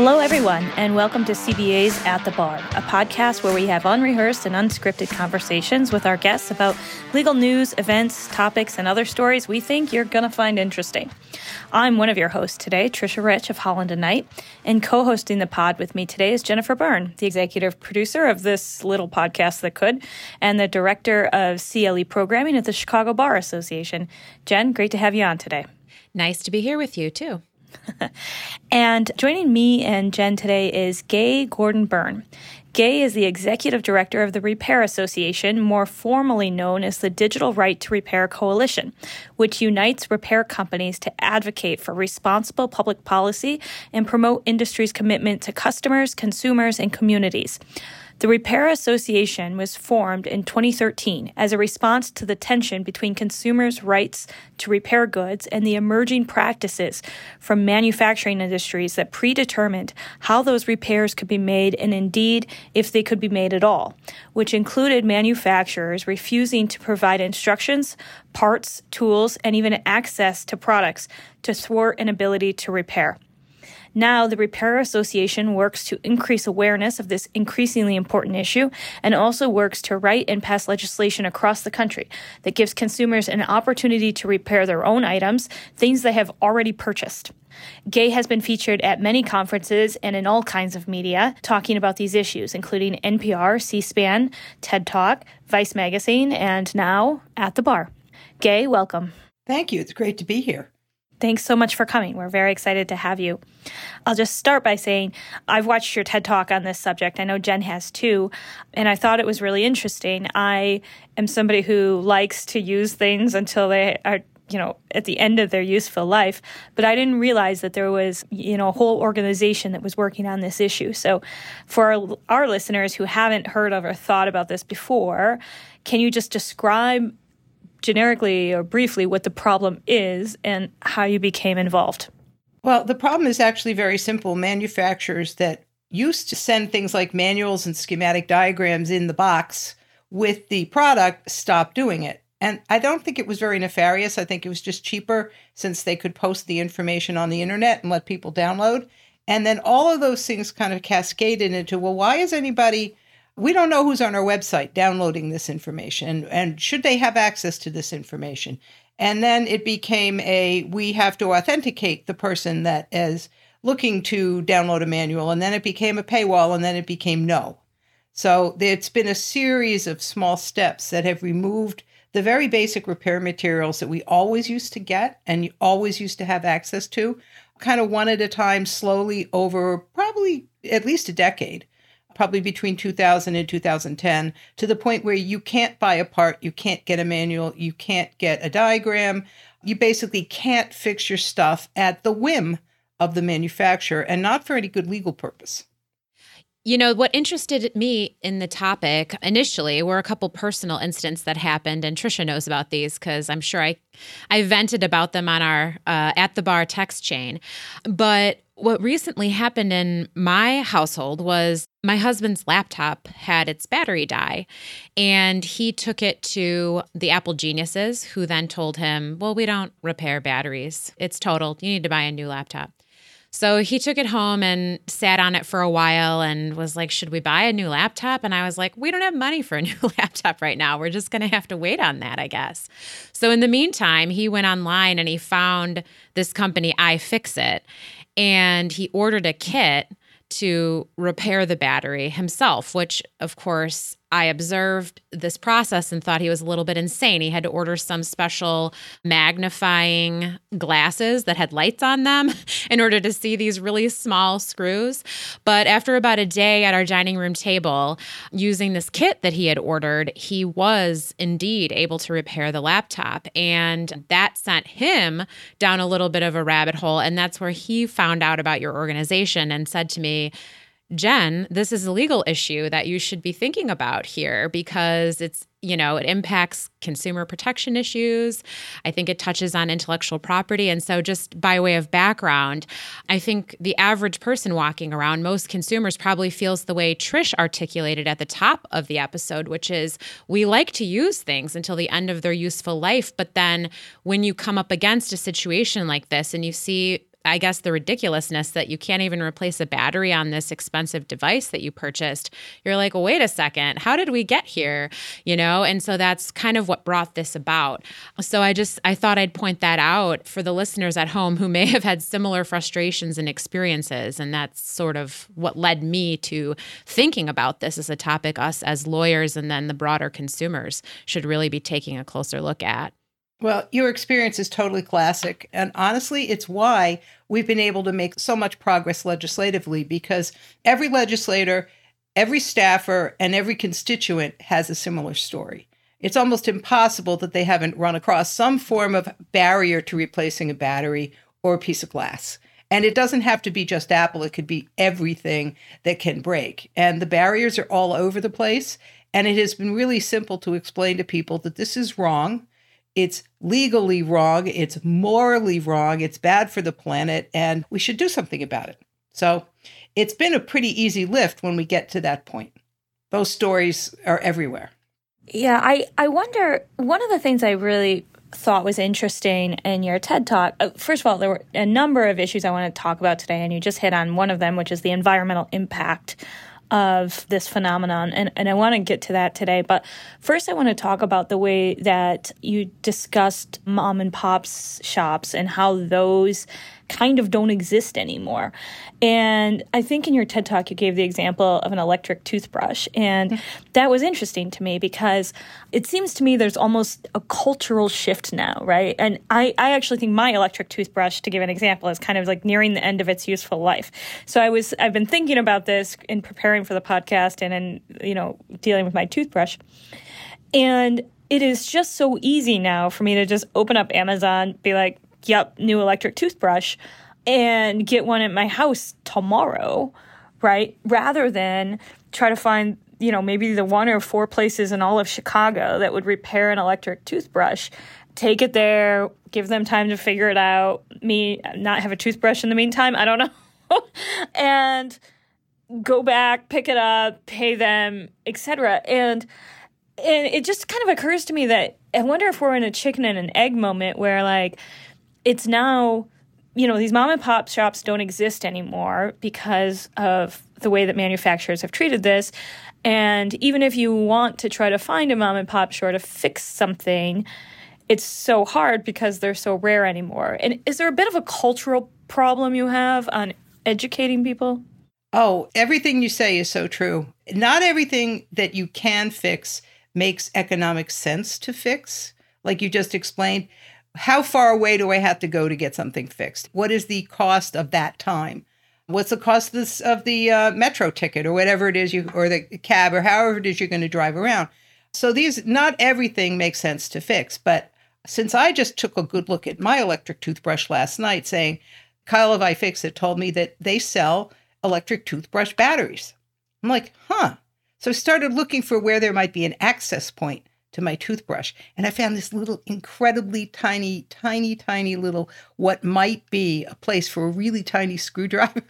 Hello, everyone, and welcome to CBA's At the Bar, a podcast where we have unrehearsed and unscripted conversations with our guests about legal news, events, topics, and other stories we think you're going to find interesting. I'm one of your hosts today, Trisha Rich of Holland and Knight, and co hosting the pod with me today is Jennifer Byrne, the executive producer of this little podcast that could, and the director of CLE programming at the Chicago Bar Association. Jen, great to have you on today. Nice to be here with you, too. and joining me and Jen today is Gay Gordon Byrne. Gay is the executive director of the Repair Association, more formally known as the Digital Right to Repair Coalition, which unites repair companies to advocate for responsible public policy and promote industry's commitment to customers, consumers, and communities. The Repair Association was formed in 2013 as a response to the tension between consumers' rights to repair goods and the emerging practices from manufacturing industries that predetermined how those repairs could be made and indeed if they could be made at all, which included manufacturers refusing to provide instructions, parts, tools, and even access to products to thwart an ability to repair. Now, the Repair Association works to increase awareness of this increasingly important issue and also works to write and pass legislation across the country that gives consumers an opportunity to repair their own items, things they have already purchased. Gay has been featured at many conferences and in all kinds of media talking about these issues, including NPR, C SPAN, TED Talk, Vice Magazine, and now at the bar. Gay, welcome. Thank you. It's great to be here. Thanks so much for coming. We're very excited to have you. I'll just start by saying I've watched your TED Talk on this subject. I know Jen has too, and I thought it was really interesting. I am somebody who likes to use things until they are you know at the end of their useful life but i didn't realize that there was you know a whole organization that was working on this issue so for our, our listeners who haven't heard of or thought about this before can you just describe generically or briefly what the problem is and how you became involved. Well, the problem is actually very simple. Manufacturers that used to send things like manuals and schematic diagrams in the box with the product stopped doing it. And I don't think it was very nefarious. I think it was just cheaper since they could post the information on the internet and let people download. And then all of those things kind of cascaded into well, why is anybody we don't know who's on our website downloading this information and should they have access to this information? And then it became a we have to authenticate the person that is looking to download a manual and then it became a paywall and then it became no. So it's been a series of small steps that have removed the very basic repair materials that we always used to get and always used to have access to kind of one at a time slowly over probably at least a decade probably between 2000 and 2010, to the point where you can't buy a part, you can't get a manual, you can't get a diagram. You basically can't fix your stuff at the whim of the manufacturer and not for any good legal purpose. You know, what interested me in the topic initially were a couple personal incidents that happened, and Trisha knows about these because I'm sure I, I vented about them on our uh, at the bar text chain. But what recently happened in my household was my husband's laptop had its battery die, and he took it to the Apple geniuses, who then told him, Well, we don't repair batteries. It's totaled. You need to buy a new laptop. So he took it home and sat on it for a while and was like, Should we buy a new laptop? And I was like, We don't have money for a new laptop right now. We're just going to have to wait on that, I guess. So in the meantime, he went online and he found this company, iFixit and he ordered a kit to repair the battery himself, which, of course, I observed this process and thought he was a little bit insane. He had to order some special magnifying glasses that had lights on them in order to see these really small screws. But after about a day at our dining room table, using this kit that he had ordered, he was indeed able to repair the laptop. And that sent him down a little bit of a rabbit hole. And that's where he found out about your organization and said to me, Jen, this is a legal issue that you should be thinking about here because it's, you know, it impacts consumer protection issues. I think it touches on intellectual property. And so, just by way of background, I think the average person walking around, most consumers probably feels the way Trish articulated at the top of the episode, which is we like to use things until the end of their useful life. But then when you come up against a situation like this and you see I guess, the ridiculousness that you can't even replace a battery on this expensive device that you purchased. You're like, well, wait a second, how did we get here? You know, and so that's kind of what brought this about. So I just, I thought I'd point that out for the listeners at home who may have had similar frustrations and experiences. And that's sort of what led me to thinking about this as a topic us as lawyers and then the broader consumers should really be taking a closer look at. Well, your experience is totally classic. And honestly, it's why we've been able to make so much progress legislatively because every legislator, every staffer, and every constituent has a similar story. It's almost impossible that they haven't run across some form of barrier to replacing a battery or a piece of glass. And it doesn't have to be just Apple, it could be everything that can break. And the barriers are all over the place. And it has been really simple to explain to people that this is wrong it's legally wrong. It's morally wrong. It's bad for the planet, and we should do something about it. So it's been a pretty easy lift when we get to that point. Those stories are everywhere. Yeah, I, I wonder, one of the things I really thought was interesting in your TED talk. Uh, first of all, there were a number of issues I want to talk about today, and you just hit on one of them, which is the environmental impact of this phenomenon. And, and I want to get to that today. But first, I want to talk about the way that you discussed mom and pop's shops and how those kind of don't exist anymore. And I think in your TED talk, you gave the example of an electric toothbrush. And that was interesting to me because it seems to me there's almost a cultural shift now, right? And I, I actually think my electric toothbrush, to give an example, is kind of like nearing the end of its useful life. So I was, I've been thinking about this in preparing for the podcast and in, you know, dealing with my toothbrush. And it is just so easy now for me to just open up Amazon, be like, yep, new electric toothbrush and get one at my house tomorrow, right? Rather than try to find, you know, maybe the one or four places in all of Chicago that would repair an electric toothbrush. Take it there, give them time to figure it out. Me not have a toothbrush in the meantime, I don't know. and go back, pick it up, pay them, etc. And and it just kind of occurs to me that I wonder if we're in a chicken and an egg moment where like it's now you know these mom and pop shops don't exist anymore because of the way that manufacturers have treated this. And even if you want to try to find a mom and pop store to fix something it's so hard because they're so rare anymore. And is there a bit of a cultural problem you have on educating people? Oh everything you say is so true. Not everything that you can fix makes economic sense to fix. Like you just explained how far away do I have to go to get something fixed? What is the cost of that time? What's the cost of, this, of the uh, metro ticket or whatever it is you, or the cab or however it is you're going to drive around? So these, not everything makes sense to fix. But since I just took a good look at my electric toothbrush last night, saying Kyle of iFixit told me that they sell electric toothbrush batteries. I'm like, huh. So I started looking for where there might be an access point to my toothbrush. And I found this little incredibly tiny, tiny, tiny little what might be a place for a really tiny screwdriver.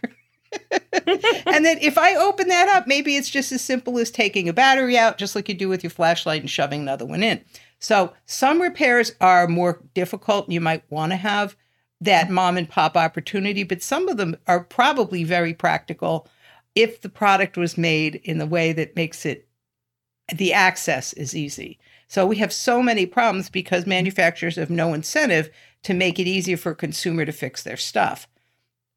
and then if I open that up, maybe it's just as simple as taking a battery out, just like you do with your flashlight, and shoving another one in. So some repairs are more difficult. You might want to have that mom and pop opportunity, but some of them are probably very practical if the product was made in the way that makes it the access is easy. So we have so many problems because manufacturers have no incentive to make it easier for a consumer to fix their stuff,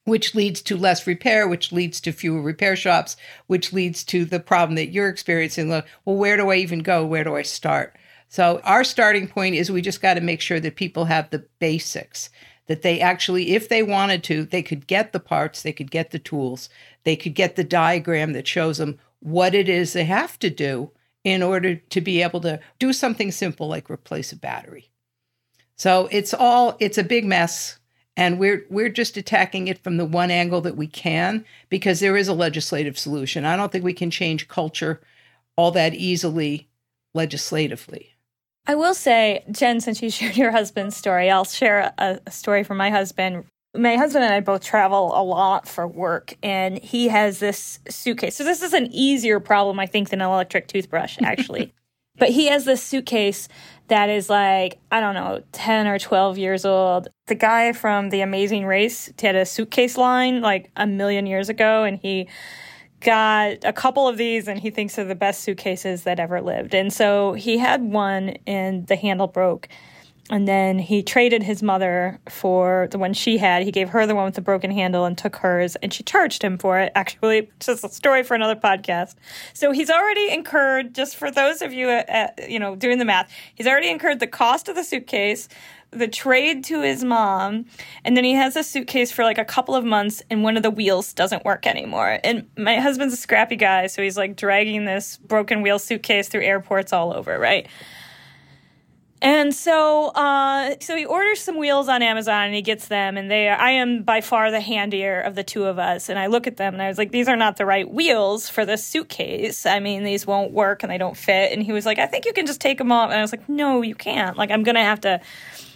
which leads to less repair, which leads to fewer repair shops, which leads to the problem that you're experiencing. Well, where do I even go? Where do I start? So our starting point is we just got to make sure that people have the basics that they actually if they wanted to they could get the parts they could get the tools they could get the diagram that shows them what it is they have to do in order to be able to do something simple like replace a battery. So it's all it's a big mess and we're we're just attacking it from the one angle that we can because there is a legislative solution. I don't think we can change culture all that easily legislatively. I will say, Jen, since you shared your husband's story, I'll share a, a story from my husband my husband and I both travel a lot for work, and he has this suitcase. So this is an easier problem, I think, than an electric toothbrush, actually. But he has this suitcase that is like, I don't know, 10 or 12 years old. The guy from The Amazing Race had a suitcase line like a million years ago, and he got a couple of these and he thinks they're the best suitcases that ever lived. And so he had one and the handle broke and then he traded his mother for the one she had. He gave her the one with the broken handle and took hers, and she charged him for it. Actually, just a story for another podcast. So he's already incurred, just for those of you, at, uh, uh, you know, doing the math, he's already incurred the cost of the suitcase, the trade to his mom, and then he has a suitcase for like a couple of months, and one of the wheels doesn't work anymore. And my husband's a scrappy guy, so he's like dragging this broken wheel suitcase through airports all over, right? And so, uh, so he orders some wheels on Amazon and he gets them, and they. I am by far the handier of the two of us, and I look at them and I was like, "These are not the right wheels for this suitcase. I mean, these won't work and they don't fit." And he was like, "I think you can just take them off," and I was like, "No, you can't. Like, I'm gonna have to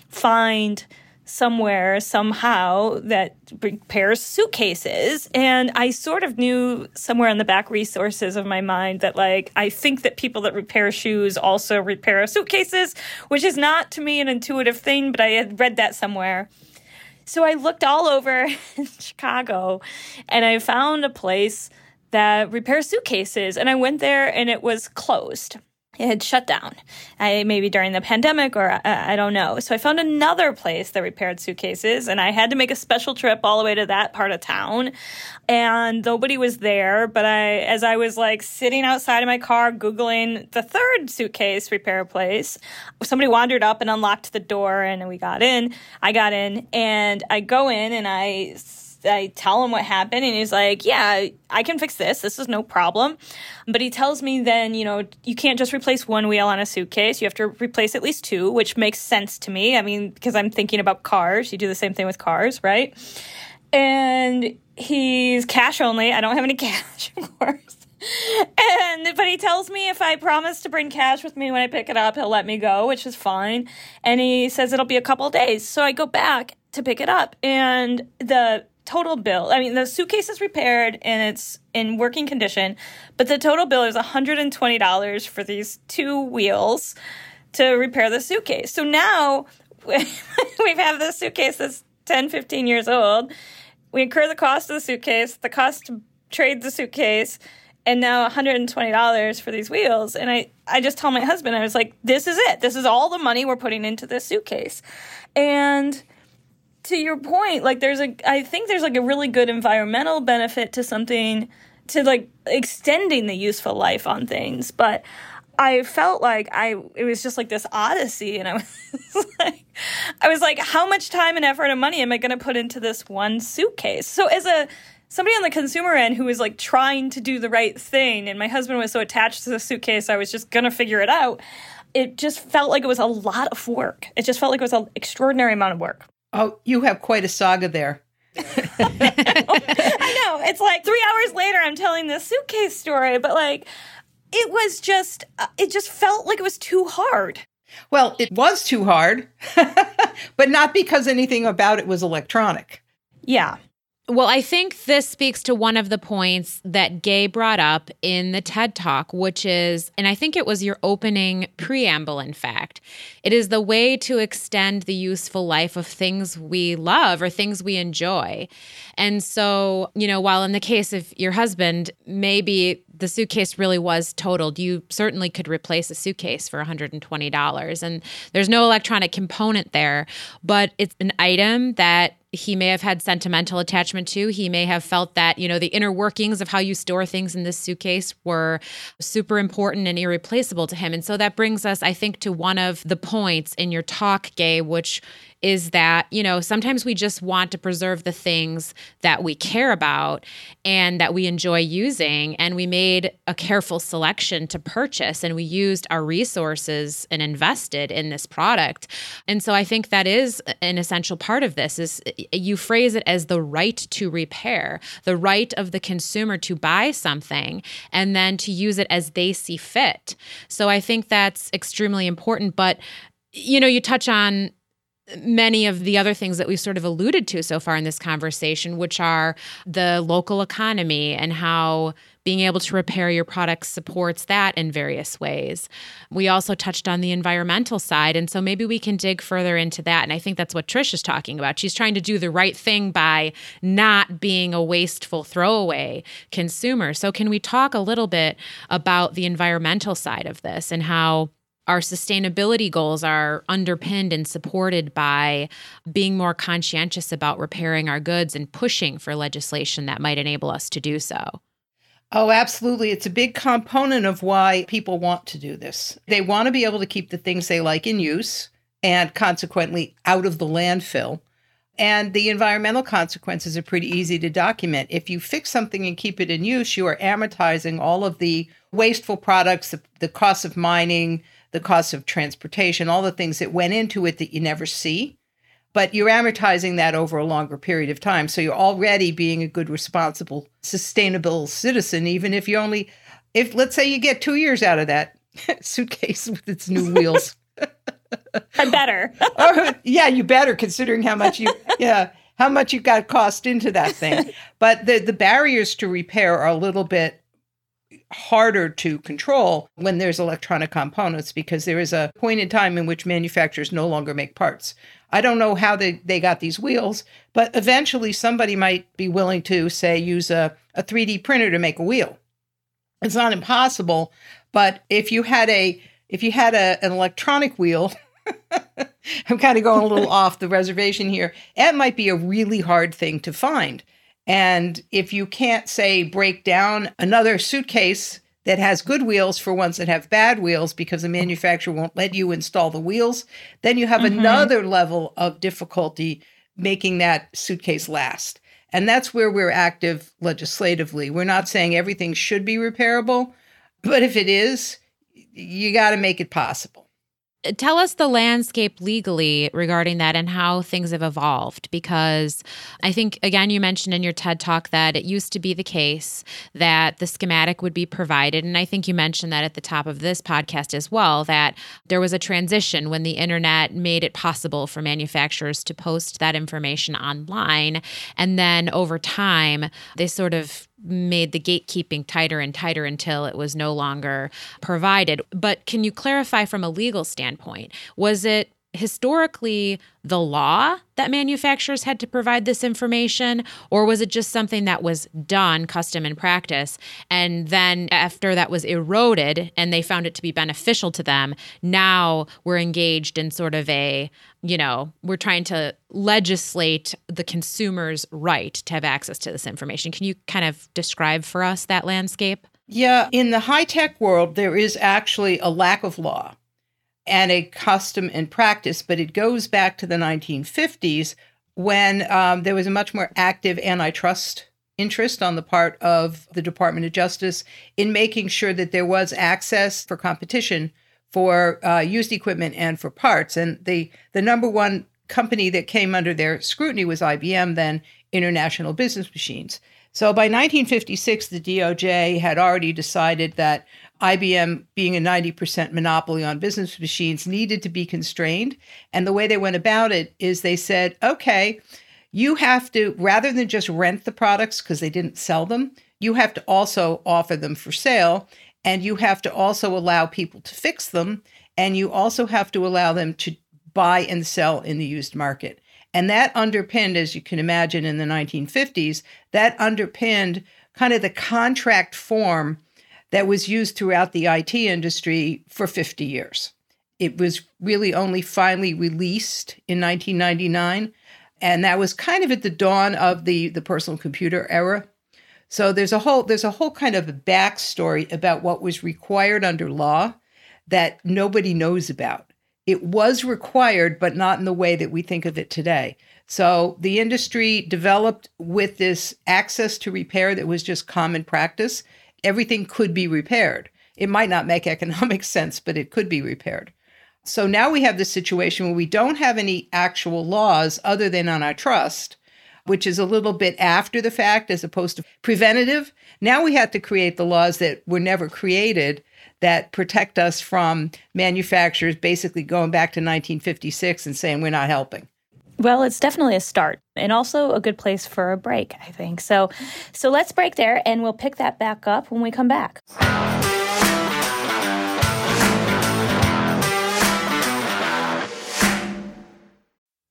find." Somewhere somehow that repairs suitcases. And i sort of knew somewhere in the back resources of my mind that like i think that people that repair shoes also repair suitcases which is not to me an intuitive thing but i had read that somewhere. So i looked all over chicago and i found a place that repairs suitcases. And i went there and it was closed it had shut down. I, maybe during the pandemic or I, I, don't know. So I found another place that repaired suitcases and I had to make a special trip all the way to that part of town. And nobody was there, but I as I was like sitting outside of my car googling the third suitcase repair place, somebody wandered up and unlocked the door and we got in. I got in and I go in and I I tell him what happened, and he's like, "Yeah, I can fix this. This is no problem." But he tells me then, you know, you can't just replace one wheel on a suitcase. You have to replace at least two, which makes sense to me. I mean, because I'm thinking about cars. You do the same thing with cars, right? And he's cash only. I don't have any cash, of course. And but he tells me if I promise to bring cash with me when I pick it up, he'll let me go, which is fine. And he says it'll be a couple days. So I go back to pick it up and the total bill i mean the suitcase is repaired and it's in working condition but the total bill is $120 for these two wheels to repair the suitcase. So now we have this suitcase that's 10 15 years old. We incur the cost of the suitcase the cost to trade the suitcase and now $120 for these wheels. And i i just tell my husband i was like this is it. This is all the money we're putting into this suitcase. And to your point, like there's a I think there's like a really good environmental benefit to something to like extending the useful life on things, but I felt like I it was just like this odyssey and I was like I was like how much time and effort and money am I going to put into this one suitcase? So as a somebody on the consumer end who was like trying to do the right thing and my husband was so attached to the suitcase I was just going to figure it out. It just felt like it was a lot of work. It just felt like it was an extraordinary amount of work. Oh, you have quite a saga there. I know. It's like three hours later, I'm telling this suitcase story, but like, it was just, uh, it just felt like it was too hard. Well, it was too hard, but not because anything about it was electronic. Yeah. Well, I think this speaks to one of the points that Gay brought up in the TED Talk, which is, and I think it was your opening preamble, in fact, it is the way to extend the useful life of things we love or things we enjoy. And so, you know, while in the case of your husband, maybe the suitcase really was totaled, you certainly could replace a suitcase for $120. And there's no electronic component there, but it's an item that he may have had sentimental attachment to. He may have felt that, you know, the inner workings of how you store things in this suitcase were super important and irreplaceable to him. And so that brings us, I think, to one of the points in your talk, Gay, which is that, you know, sometimes we just want to preserve the things that we care about and that we enjoy using. And we made a careful selection to purchase and we used our resources and invested in this product. And so I think that is an essential part of this is you phrase it as the right to repair, the right of the consumer to buy something and then to use it as they see fit. So I think that's extremely important. But you know, you touch on many of the other things that we've sort of alluded to so far in this conversation, which are the local economy and how being able to repair your products supports that in various ways. We also touched on the environmental side. And so maybe we can dig further into that. And I think that's what Trish is talking about. She's trying to do the right thing by not being a wasteful throwaway consumer. So, can we talk a little bit about the environmental side of this and how? Our sustainability goals are underpinned and supported by being more conscientious about repairing our goods and pushing for legislation that might enable us to do so. Oh, absolutely. It's a big component of why people want to do this. They want to be able to keep the things they like in use and consequently out of the landfill. And the environmental consequences are pretty easy to document. If you fix something and keep it in use, you are amortizing all of the wasteful products, the, the cost of mining, the cost of transportation, all the things that went into it that you never see but you're amortizing that over a longer period of time. So you're already being a good, responsible, sustainable citizen, even if you only, if let's say you get two years out of that suitcase with its new wheels. I better. or, yeah, you better, considering how much you, yeah, how much you got cost into that thing. But the the barriers to repair are a little bit harder to control when there's electronic components because there is a point in time in which manufacturers no longer make parts. I don't know how they, they got these wheels, but eventually somebody might be willing to, say, use a, a 3D printer to make a wheel. It's not impossible, but if you had a if you had a, an electronic wheel, I'm kind of going a little off the reservation here, it might be a really hard thing to find. And if you can't, say, break down another suitcase that has good wheels for ones that have bad wheels because the manufacturer won't let you install the wheels, then you have mm-hmm. another level of difficulty making that suitcase last. And that's where we're active legislatively. We're not saying everything should be repairable, but if it is, you got to make it possible tell us the landscape legally regarding that and how things have evolved because i think again you mentioned in your ted talk that it used to be the case that the schematic would be provided and i think you mentioned that at the top of this podcast as well that there was a transition when the internet made it possible for manufacturers to post that information online and then over time they sort of made the gatekeeping tighter and tighter until it was no longer provided. But can you clarify from a legal standpoint? Was it historically the law that manufacturers had to provide this information, or was it just something that was done, custom and practice? And then after that was eroded and they found it to be beneficial to them, now we're engaged in sort of a, you know, we're trying to legislate the consumer's right to have access to this information. Can you kind of describe for us that landscape? Yeah, in the high tech world, there is actually a lack of law and a custom and practice, but it goes back to the 1950s when um, there was a much more active antitrust interest on the part of the Department of Justice in making sure that there was access for competition for uh, used equipment and for parts. And the the number one company that came under their scrutiny was IBM, then International Business Machines. So by 1956, the DOJ had already decided that IBM, being a 90% monopoly on business machines, needed to be constrained. And the way they went about it is they said, okay, you have to, rather than just rent the products because they didn't sell them, you have to also offer them for sale. And you have to also allow people to fix them. And you also have to allow them to buy and sell in the used market. And that underpinned, as you can imagine, in the 1950s, that underpinned kind of the contract form that was used throughout the IT industry for 50 years. It was really only finally released in 1999. And that was kind of at the dawn of the, the personal computer era. So there's a whole there's a whole kind of backstory about what was required under law that nobody knows about. It was required, but not in the way that we think of it today. So the industry developed with this access to repair that was just common practice everything could be repaired. It might not make economic sense, but it could be repaired. So now we have this situation where we don't have any actual laws other than antitrust, which is a little bit after the fact as opposed to preventative. Now we have to create the laws that were never created that protect us from manufacturers basically going back to 1956 and saying we're not helping. Well, it's definitely a start and also a good place for a break, I think. So so let's break there and we'll pick that back up when we come back.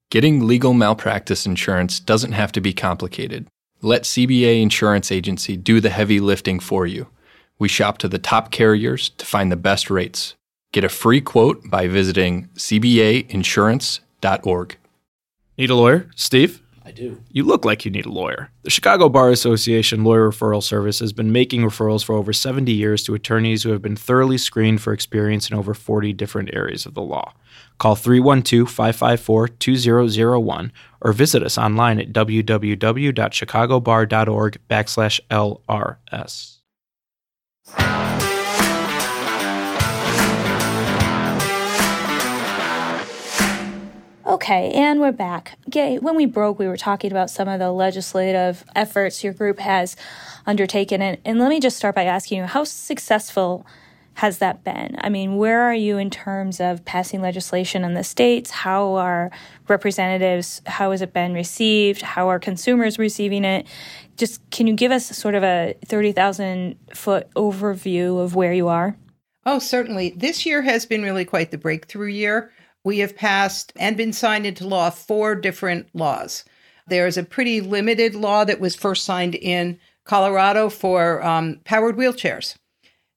Getting legal malpractice insurance doesn't have to be complicated. Let CBA Insurance Agency do the heavy lifting for you. We shop to the top carriers to find the best rates. Get a free quote by visiting cbainsurance.org. Need a lawyer? Steve? I do. You look like you need a lawyer. The Chicago Bar Association Lawyer Referral Service has been making referrals for over 70 years to attorneys who have been thoroughly screened for experience in over 40 different areas of the law. Call 312 554 2001 or visit us online at www.chicagobar.org backslash LRS. Okay, and we're back. Gay, when we broke, we were talking about some of the legislative efforts your group has undertaken. And, and let me just start by asking you how successful has that been? I mean, where are you in terms of passing legislation in the states? How are representatives, how has it been received? How are consumers receiving it? Just can you give us sort of a 30,000 foot overview of where you are? Oh, certainly. This year has been really quite the breakthrough year. We have passed and been signed into law four different laws. There's a pretty limited law that was first signed in Colorado for um, powered wheelchairs.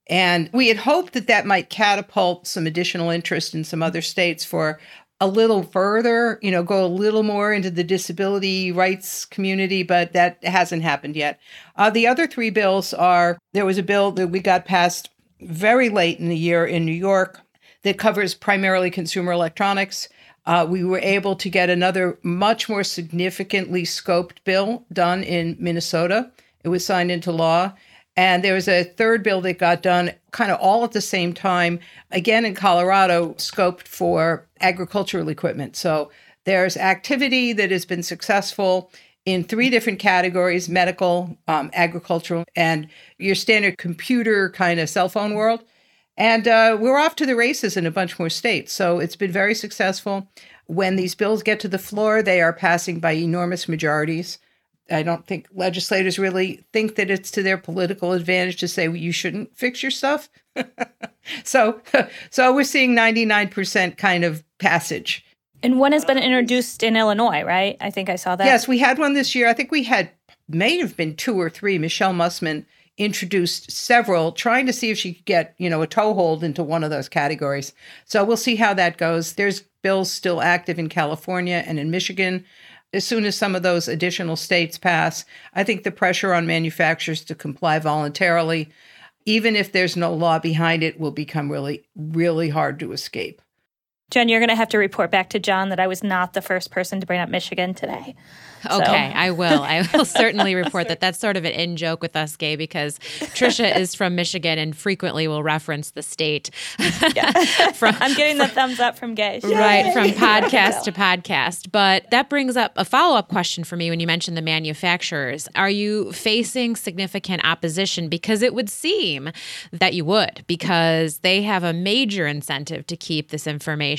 And we had hoped that that might catapult some additional interest in some other states for a little further, you know, go a little more into the disability rights community, but that hasn't happened yet. Uh, the other three bills are there was a bill that we got passed very late in the year in New York that covers primarily consumer electronics. Uh, we were able to get another much more significantly scoped bill done in Minnesota. It was signed into law. And there was a third bill that got done kind of all at the same time, again in Colorado, scoped for agricultural equipment. So there's activity that has been successful in three different categories medical, um, agricultural, and your standard computer kind of cell phone world. And uh, we're off to the races in a bunch more states. So it's been very successful. When these bills get to the floor, they are passing by enormous majorities. I don't think legislators really think that it's to their political advantage to say well, you shouldn't fix your stuff. so, so we're seeing 99% kind of passage. And one has been introduced in Illinois, right? I think I saw that. Yes, we had one this year. I think we had may have been two or three. Michelle Mussman introduced several, trying to see if she could get you know a toehold into one of those categories. So we'll see how that goes. There's bills still active in California and in Michigan as soon as some of those additional states pass, I think the pressure on manufacturers to comply voluntarily, even if there's no law behind it, will become really, really hard to escape. Jen, you're going to have to report back to John that I was not the first person to bring up Michigan today. Okay. I will. I will certainly report that. That's sort of an in joke with us, Gay, because Trisha is from Michigan and frequently will reference the state. from, I'm getting the thumbs up from Gay. Right, from podcast to podcast. But that brings up a follow up question for me when you mentioned the manufacturers. Are you facing significant opposition? Because it would seem that you would, because they have a major incentive to keep this information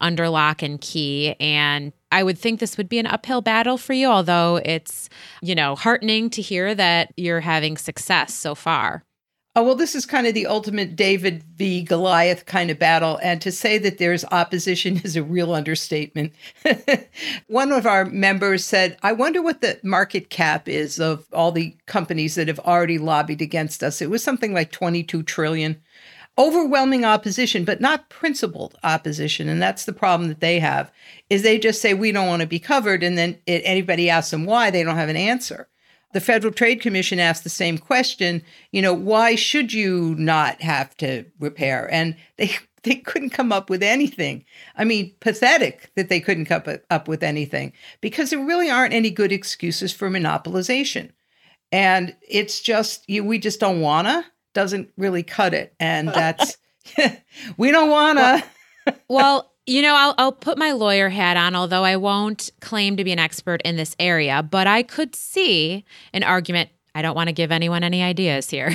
under lock and key and I would think this would be an uphill battle for you, although it's, you know, heartening to hear that you're having success so far. Oh, well, this is kind of the ultimate David v. Goliath kind of battle. And to say that there's opposition is a real understatement. One of our members said, I wonder what the market cap is of all the companies that have already lobbied against us. It was something like 22 trillion overwhelming opposition, but not principled opposition. And that's the problem that they have is they just say, we don't want to be covered. And then it, anybody asks them why, they don't have an answer. The Federal Trade Commission asked the same question, you know, why should you not have to repair? And they they couldn't come up with anything. I mean, pathetic that they couldn't come up with anything because there really aren't any good excuses for monopolization. And it's just you, we just don't wanna doesn't really cut it. And that's, we don't want to. well, well, you know, I'll, I'll put my lawyer hat on, although I won't claim to be an expert in this area, but I could see an argument I don't want to give anyone any ideas here,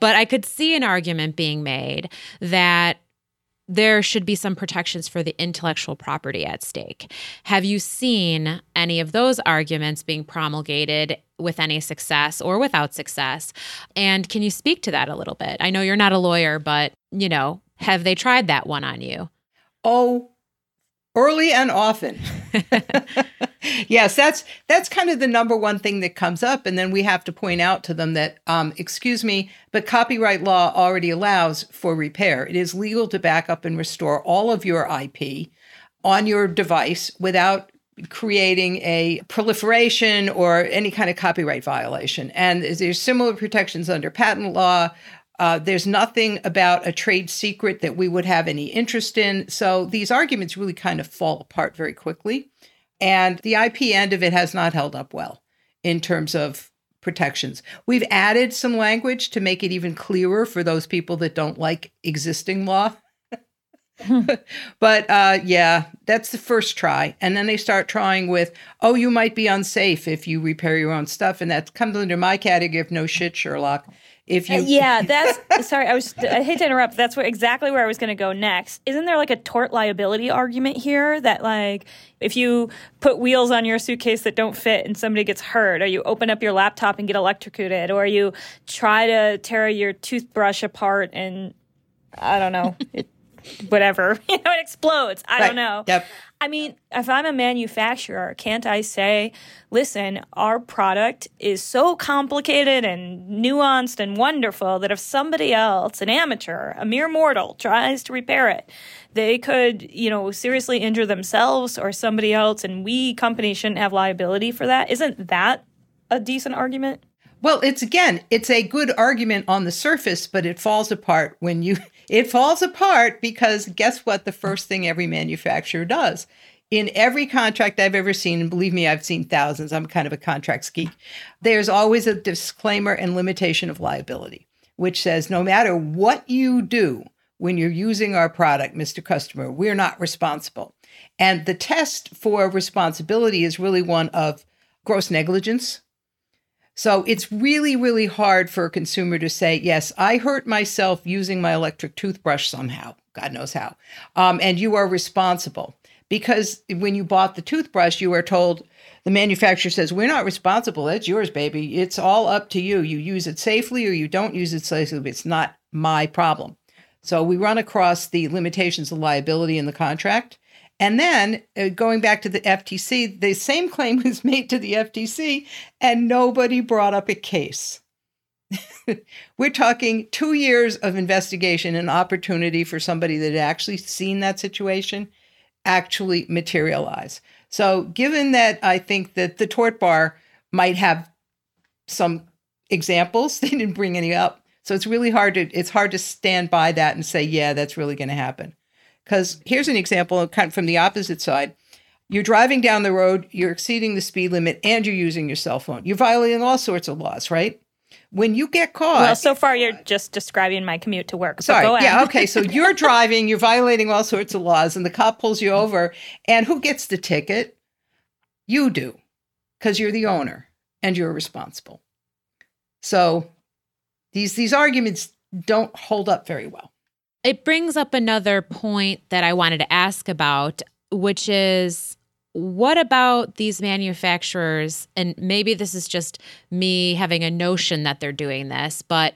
but I could see an argument being made that there should be some protections for the intellectual property at stake. Have you seen any of those arguments being promulgated with any success or without success? And can you speak to that a little bit? I know you're not a lawyer, but, you know, have they tried that one on you? Oh, early and often. yes, that's that's kind of the number one thing that comes up, and then we have to point out to them that, um, excuse me, but copyright law already allows for repair. It is legal to back up and restore all of your IP on your device without creating a proliferation or any kind of copyright violation. And there's similar protections under patent law. Uh, there's nothing about a trade secret that we would have any interest in. So these arguments really kind of fall apart very quickly. And the IP end of it has not held up well in terms of protections. We've added some language to make it even clearer for those people that don't like existing law. but uh, yeah, that's the first try. And then they start trying with, oh, you might be unsafe if you repair your own stuff. And that comes under my category of no shit, Sherlock if you uh, yeah that's sorry i was i hate to interrupt that's where exactly where i was going to go next isn't there like a tort liability argument here that like if you put wheels on your suitcase that don't fit and somebody gets hurt or you open up your laptop and get electrocuted or you try to tear your toothbrush apart and i don't know it, whatever you know it explodes i right. don't know yep I mean, if I'm a manufacturer, can't I say, listen, our product is so complicated and nuanced and wonderful that if somebody else, an amateur, a mere mortal, tries to repair it, they could, you know, seriously injure themselves or somebody else, and we companies shouldn't have liability for that. Isn't that a decent argument? Well, it's again, it's a good argument on the surface, but it falls apart when you it falls apart because guess what the first thing every manufacturer does? In every contract I've ever seen, and believe me, I've seen thousands, I'm kind of a contracts geek, there's always a disclaimer and limitation of liability, which says no matter what you do when you're using our product, Mr. Customer, we're not responsible. And the test for responsibility is really one of gross negligence so it's really, really hard for a consumer to say, yes, I hurt myself using my electric toothbrush somehow, God knows how, um, and you are responsible. Because when you bought the toothbrush, you are told, the manufacturer says, We're not responsible. That's yours, baby. It's all up to you. You use it safely or you don't use it safely. It's not my problem. So we run across the limitations of liability in the contract. And then uh, going back to the FTC, the same claim was made to the FTC and nobody brought up a case. We're talking two years of investigation and opportunity for somebody that had actually seen that situation actually materialize. So, given that I think that the tort bar might have some examples, they didn't bring any up. So it's really hard to it's hard to stand by that and say, yeah, that's really going to happen. Because here's an example kind of from the opposite side. You're driving down the road, you're exceeding the speed limit, and you're using your cell phone. You're violating all sorts of laws, right? When you get caught. Well, so far you're just describing my commute to work. So sorry. yeah. Okay. So you're driving, you're violating all sorts of laws, and the cop pulls you over. And who gets the ticket? You do, because you're the owner and you're responsible. So these these arguments don't hold up very well. It brings up another point that I wanted to ask about, which is what about these manufacturers? And maybe this is just me having a notion that they're doing this, but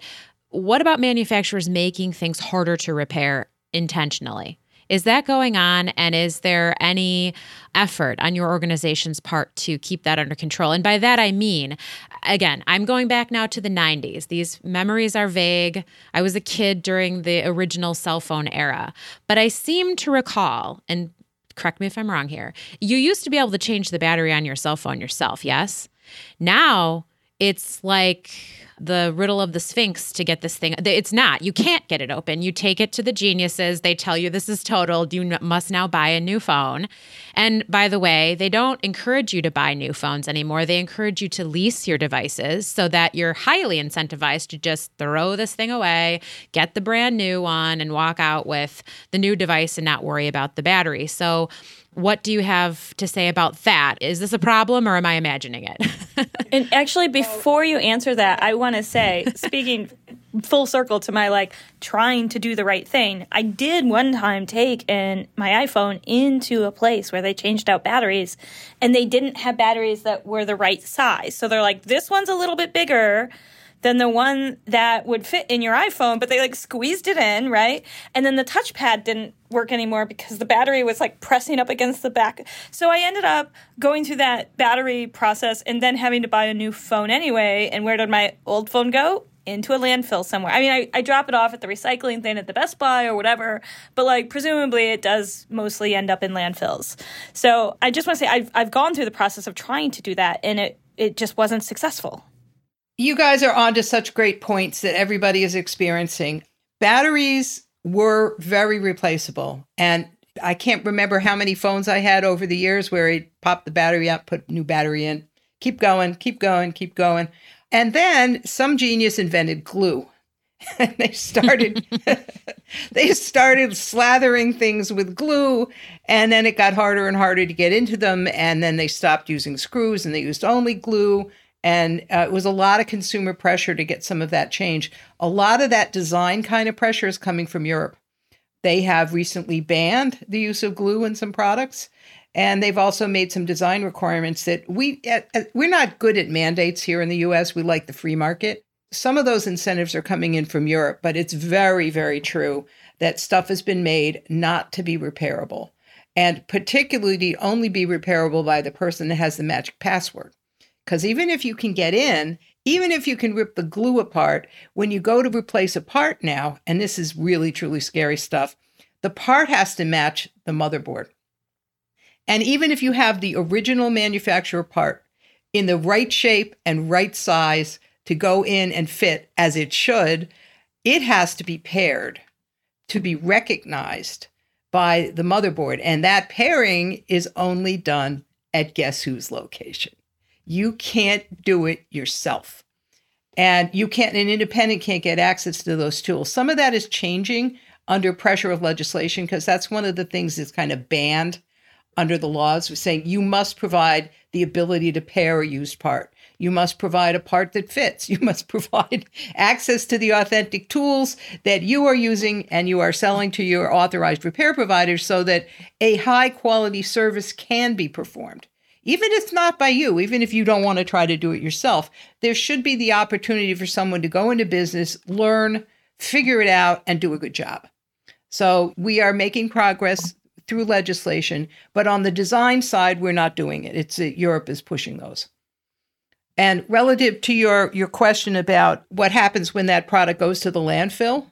what about manufacturers making things harder to repair intentionally? Is that going on? And is there any effort on your organization's part to keep that under control? And by that, I mean, again, I'm going back now to the 90s. These memories are vague. I was a kid during the original cell phone era, but I seem to recall, and correct me if I'm wrong here, you used to be able to change the battery on your cell phone yourself, yes? Now it's like the riddle of the Sphinx to get this thing. It's not. You can't get it open. You take it to the geniuses. They tell you this is total. You must now buy a new phone. And by the way, they don't encourage you to buy new phones anymore. They encourage you to lease your devices so that you're highly incentivized to just throw this thing away, get the brand new one, and walk out with the new device and not worry about the battery. So, what do you have to say about that? Is this a problem or am I imagining it? and actually, before you answer that, I want to say, speaking full circle to my like trying to do the right thing, I did one time take in my iPhone into a place where they changed out batteries and they didn't have batteries that were the right size. So they're like, this one's a little bit bigger than the one that would fit in your iPhone, but they like squeezed it in, right? And then the touchpad didn't work anymore because the battery was like pressing up against the back. So I ended up going through that battery process and then having to buy a new phone anyway. And where did my old phone go? Into a landfill somewhere. I mean, I, I drop it off at the recycling thing at the Best Buy or whatever, but like presumably it does mostly end up in landfills. So I just want to say I've, I've gone through the process of trying to do that and it, it just wasn't successful. You guys are on to such great points that everybody is experiencing. Batteries were very replaceable. And I can't remember how many phones I had over the years where he popped the battery out, put new battery in, keep going, keep going, keep going. And then some genius invented glue. and they started they started slathering things with glue and then it got harder and harder to get into them and then they stopped using screws and they used only glue and uh, it was a lot of consumer pressure to get some of that change. A lot of that design kind of pressure is coming from Europe. They have recently banned the use of glue in some products. And they've also made some design requirements that we uh, uh we're not good at mandates here in the US. We like the free market. Some of those incentives are coming in from Europe, but it's very very true that stuff has been made not to be repairable and particularly to only be repairable by the person that has the magic password. Because even if you can get in, even if you can rip the glue apart, when you go to replace a part now, and this is really truly scary stuff, the part has to match the motherboard. And even if you have the original manufacturer part in the right shape and right size to go in and fit as it should, it has to be paired to be recognized by the motherboard. And that pairing is only done at guess whose location. You can't do it yourself. And you can't, an independent can't get access to those tools. Some of that is changing under pressure of legislation because that's one of the things that's kind of banned under the laws, saying you must provide the ability to pair a used part. You must provide a part that fits. You must provide access to the authentic tools that you are using and you are selling to your authorized repair providers so that a high quality service can be performed even if it's not by you, even if you don't want to try to do it yourself, there should be the opportunity for someone to go into business, learn, figure it out, and do a good job. So we are making progress through legislation, but on the design side, we're not doing it. It's uh, Europe is pushing those. And relative to your your question about what happens when that product goes to the landfill,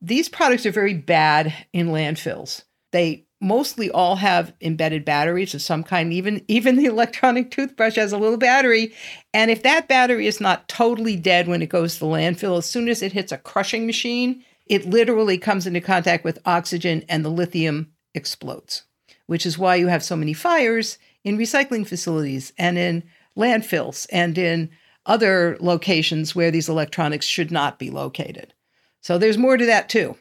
these products are very bad in landfills. They mostly all have embedded batteries of some kind. Even even the electronic toothbrush has a little battery. And if that battery is not totally dead when it goes to the landfill as soon as it hits a crushing machine it literally comes into contact with oxygen and the lithium explodes which is why you have so many fires in recycling facilities and in landfills and in other locations where these electronics should not be located. So there's more to that too.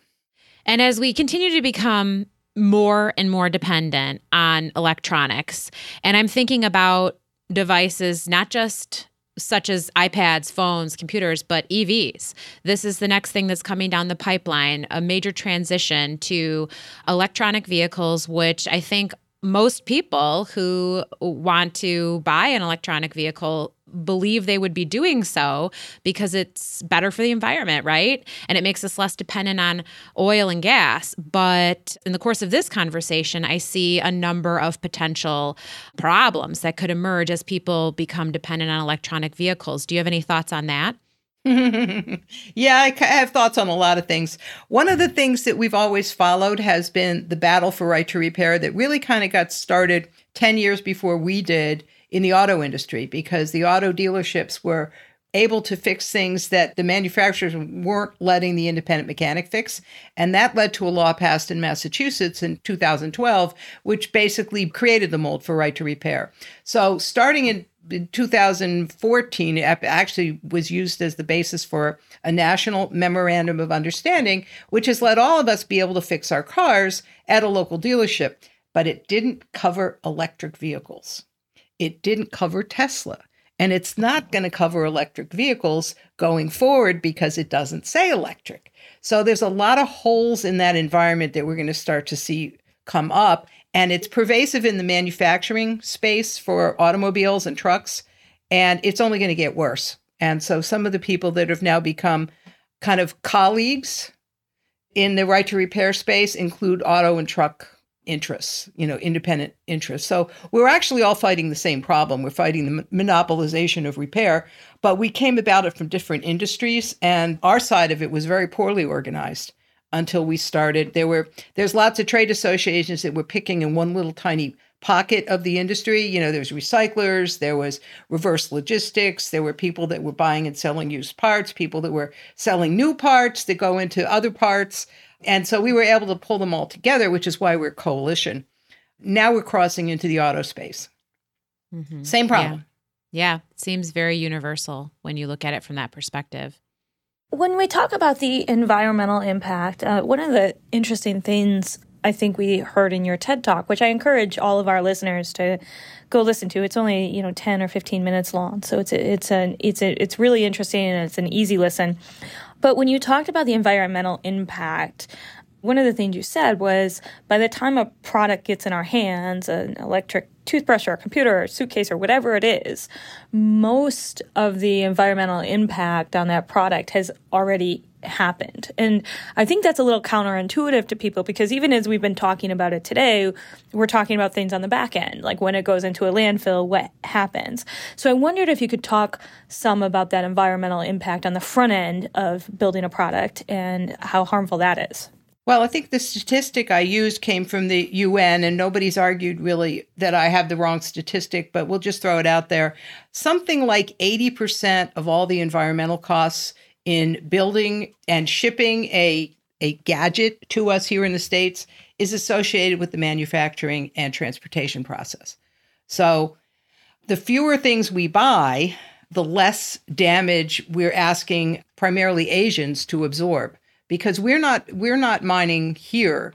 And as we continue to become more and more dependent on electronics. And I'm thinking about devices, not just such as iPads, phones, computers, but EVs. This is the next thing that's coming down the pipeline a major transition to electronic vehicles, which I think most people who want to buy an electronic vehicle believe they would be doing so because it's better for the environment, right? And it makes us less dependent on oil and gas. But in the course of this conversation, I see a number of potential problems that could emerge as people become dependent on electronic vehicles. Do you have any thoughts on that? yeah, I have thoughts on a lot of things. One of the things that we've always followed has been the battle for right to repair that really kind of got started 10 years before we did in the auto industry because the auto dealerships were able to fix things that the manufacturers weren't letting the independent mechanic fix. And that led to a law passed in Massachusetts in 2012, which basically created the mold for right to repair. So starting in 2014 it actually was used as the basis for a national memorandum of understanding which has let all of us be able to fix our cars at a local dealership but it didn't cover electric vehicles it didn't cover tesla And it's not going to cover electric vehicles going forward because it doesn't say electric. So there's a lot of holes in that environment that we're going to start to see come up. And it's pervasive in the manufacturing space for automobiles and trucks. And it's only going to get worse. And so some of the people that have now become kind of colleagues in the right to repair space include auto and truck interests, you know, independent interests. So we're actually all fighting the same problem. We're fighting the monopolization of repair, but we came about it from different industries, and our side of it was very poorly organized until we started. There were there's lots of trade associations that were picking in one little tiny pocket of the industry. You know, there was recyclers, there was reverse logistics, there were people that were buying and selling used parts, people that were selling new parts that go into other parts. And so we were able to pull them all together, which is why we're coalition. Now we're crossing into the auto space. Mm-hmm. Same problem. Yeah. yeah, seems very universal when you look at it from that perspective. When we talk about the environmental impact, uh, one of the interesting things I think we heard in your TED talk, which I encourage all of our listeners to go listen to. It's only you know ten or fifteen minutes long, so it's a, it's a it's a, it's really interesting and it's an easy listen. But when you talked about the environmental impact, one of the things you said was by the time a product gets in our hands, an electric toothbrush or a computer or a suitcase or whatever it is, most of the environmental impact on that product has already happened. And I think that's a little counterintuitive to people because even as we've been talking about it today, we're talking about things on the back end, like when it goes into a landfill, what happens. So I wondered if you could talk some about that environmental impact on the front end of building a product and how harmful that is. Well, I think the statistic I used came from the UN, and nobody's argued really that I have the wrong statistic, but we'll just throw it out there. Something like 80% of all the environmental costs in building and shipping a, a gadget to us here in the States is associated with the manufacturing and transportation process. So the fewer things we buy, the less damage we're asking primarily Asians to absorb because we're not we're not mining here.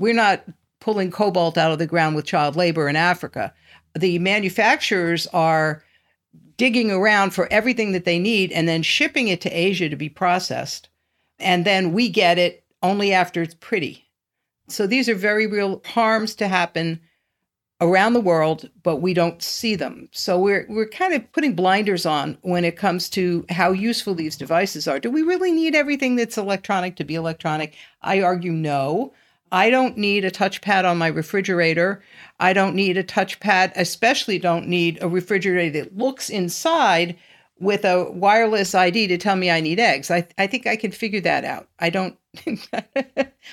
We're not pulling cobalt out of the ground with child labor in Africa. The manufacturers are digging around for everything that they need and then shipping it to Asia to be processed. And then we get it only after it's pretty. So these are very real harms to happen around the world, but we don't see them. So we're we're kind of putting blinders on when it comes to how useful these devices are. Do we really need everything that's electronic to be electronic? I argue no. I don't need a touchpad on my refrigerator. I don't need a touchpad, especially don't need a refrigerator that looks inside with a wireless ID to tell me I need eggs. I, I think I can figure that out. I don't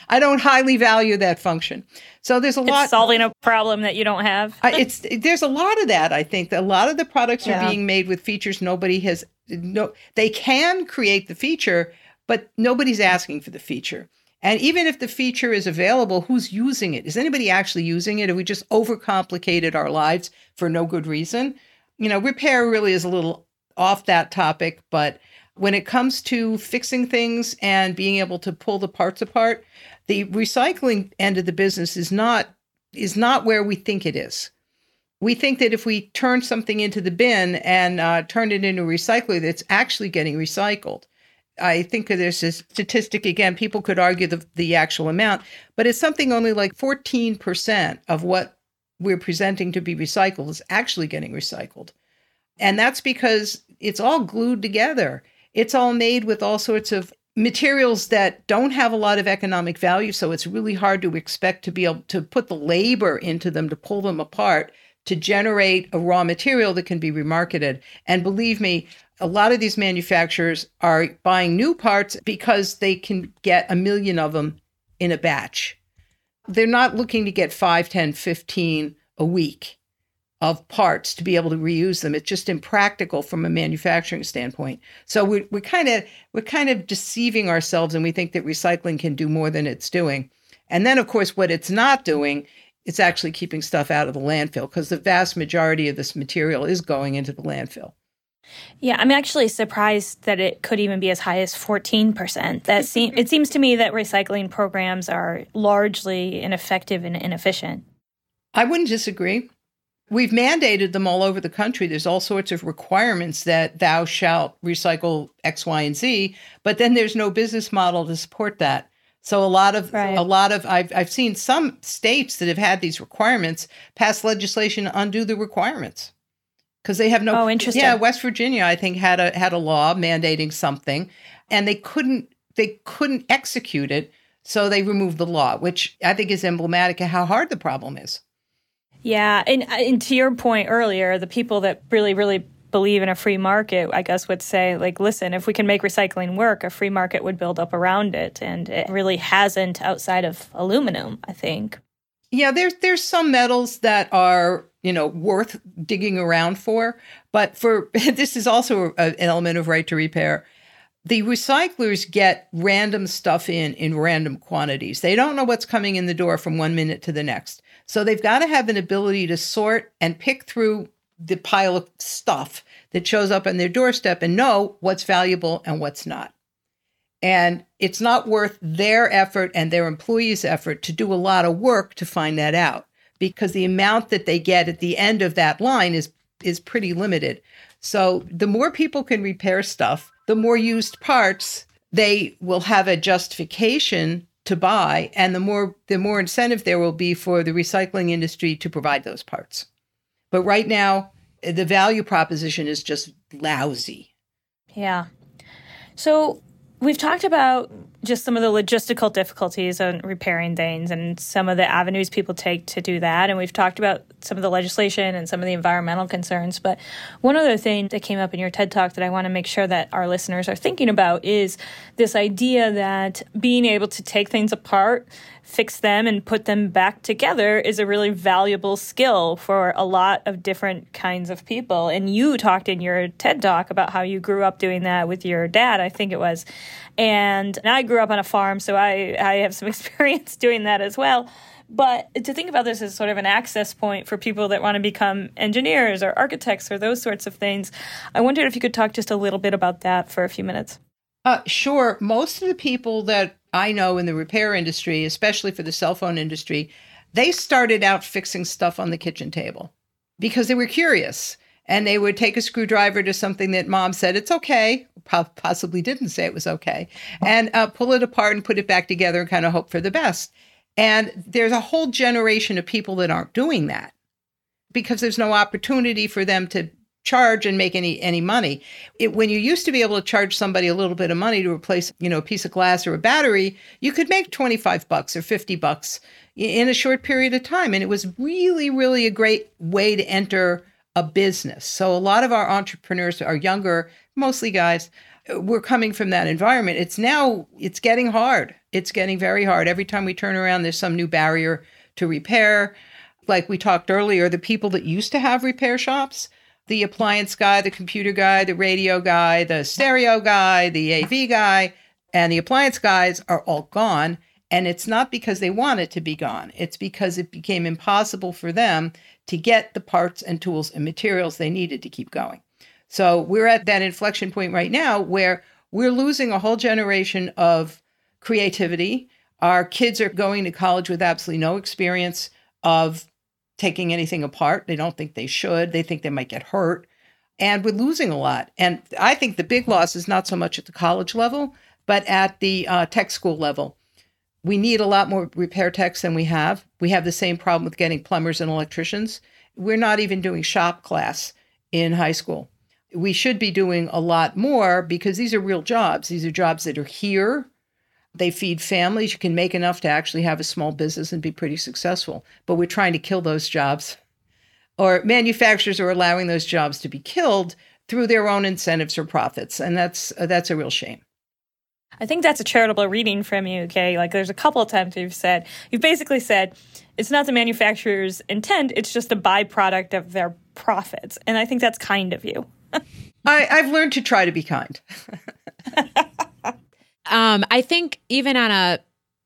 I don't highly value that function. So there's a it's lot solving a problem that you don't have. I, it's there's a lot of that. I think a lot of the products yeah. are being made with features nobody has. No, they can create the feature, but nobody's asking for the feature. And even if the feature is available, who's using it? Is anybody actually using it? Have we just overcomplicated our lives for no good reason? You know, repair really is a little off that topic, but when it comes to fixing things and being able to pull the parts apart, the recycling end of the business is not is not where we think it is. We think that if we turn something into the bin and uh, turn it into a recycler, that's actually getting recycled. I think there's a statistic again, people could argue the, the actual amount, but it's something only like 14% of what we're presenting to be recycled is actually getting recycled. And that's because it's all glued together. It's all made with all sorts of materials that don't have a lot of economic value. So it's really hard to expect to be able to put the labor into them to pull them apart to generate a raw material that can be remarketed. And believe me, a lot of these manufacturers are buying new parts because they can get a million of them in a batch. They're not looking to get 5, 10, 15 a week of parts to be able to reuse them. It's just impractical from a manufacturing standpoint. So we're, we're kind of we're kind of deceiving ourselves and we think that recycling can do more than it's doing. And then of course what it's not doing it's actually keeping stuff out of the landfill because the vast majority of this material is going into the landfill. Yeah, I'm actually surprised that it could even be as high as 14%. That seem, it seems to me that recycling programs are largely ineffective and inefficient. I wouldn't disagree. We've mandated them all over the country. There's all sorts of requirements that thou shalt recycle X, Y, and Z, but then there's no business model to support that. So a lot of right. a lot of I've I've seen some states that have had these requirements pass legislation to undo the requirements because they have no. Oh, interesting. Yeah, West Virginia I think had a had a law mandating something, and they couldn't they couldn't execute it, so they removed the law, which I think is emblematic of how hard the problem is. Yeah, and, uh, and to your point earlier, the people that really really believe in a free market, I guess would say, like, listen, if we can make recycling work, a free market would build up around it. And it really hasn't outside of aluminum, I think. Yeah, there's there's some metals that are you know worth digging around for, but for this is also an element of right to repair. The recyclers get random stuff in in random quantities. They don't know what's coming in the door from one minute to the next. So they've got to have an ability to sort and pick through the pile of stuff that shows up on their doorstep and know what's valuable and what's not. And it's not worth their effort and their employees' effort to do a lot of work to find that out because the amount that they get at the end of that line is is pretty limited. So the more people can repair stuff, the more used parts they will have a justification to buy and the more the more incentive there will be for the recycling industry to provide those parts. But right now, the value proposition is just lousy. Yeah. So we've talked about just some of the logistical difficulties on repairing things and some of the avenues people take to do that. And we've talked about some of the legislation and some of the environmental concerns. But one other thing that came up in your TED talk that I want to make sure that our listeners are thinking about is this idea that being able to take things apart fix them and put them back together is a really valuable skill for a lot of different kinds of people. And you talked in your TED talk about how you grew up doing that with your dad, I think it was. And I grew up on a farm, so I, I have some experience doing that as well. But to think about this as sort of an access point for people that want to become engineers or architects or those sorts of things, I wondered if you could talk just a little bit about that for a few minutes. Uh, sure. Most of the people that I know in the repair industry, especially for the cell phone industry, they started out fixing stuff on the kitchen table because they were curious and they would take a screwdriver to something that mom said it's okay. Possibly didn't say it was okay and uh, pull it apart and put it back together and kind of hope for the best. And there's a whole generation of people that aren't doing that because there's no opportunity for them to charge and make any any money. It, when you used to be able to charge somebody a little bit of money to replace, you know, a piece of glass or a battery, you could make 25 bucks or 50 bucks in a short period of time and it was really really a great way to enter a business. So a lot of our entrepreneurs are younger, mostly guys, we're coming from that environment. It's now it's getting hard. It's getting very hard. Every time we turn around there's some new barrier to repair. Like we talked earlier, the people that used to have repair shops, the appliance guy, the computer guy, the radio guy, the stereo guy, the AV guy, and the appliance guys are all gone. And it's not because they want it to be gone, it's because it became impossible for them to get the parts and tools and materials they needed to keep going. So we're at that inflection point right now where we're losing a whole generation of creativity. Our kids are going to college with absolutely no experience of taking anything apart. They don't think they should. They think they might get hurt. And we're losing a lot. And I think the big loss is not so much at the college level, but at the uh, tech school level. We need a lot more repair techs than we have. We have the same problem with getting plumbers and electricians. We're not even doing shop class in high school. We should be doing a lot more because these are real jobs. These are jobs that are here they feed families. You can make enough to actually have a small business and be pretty successful. But we're trying to kill those jobs. Or manufacturers are allowing those jobs to be killed through their own incentives or profits. And that's uh, that's a real shame. I think that's a charitable reading from you, okay? Like there's a couple of times you've said, you've basically said, it's not the manufacturer's intent, it's just a byproduct of their profits. And I think that's kind of you. I, I've learned to try to be kind. Um, I think even on a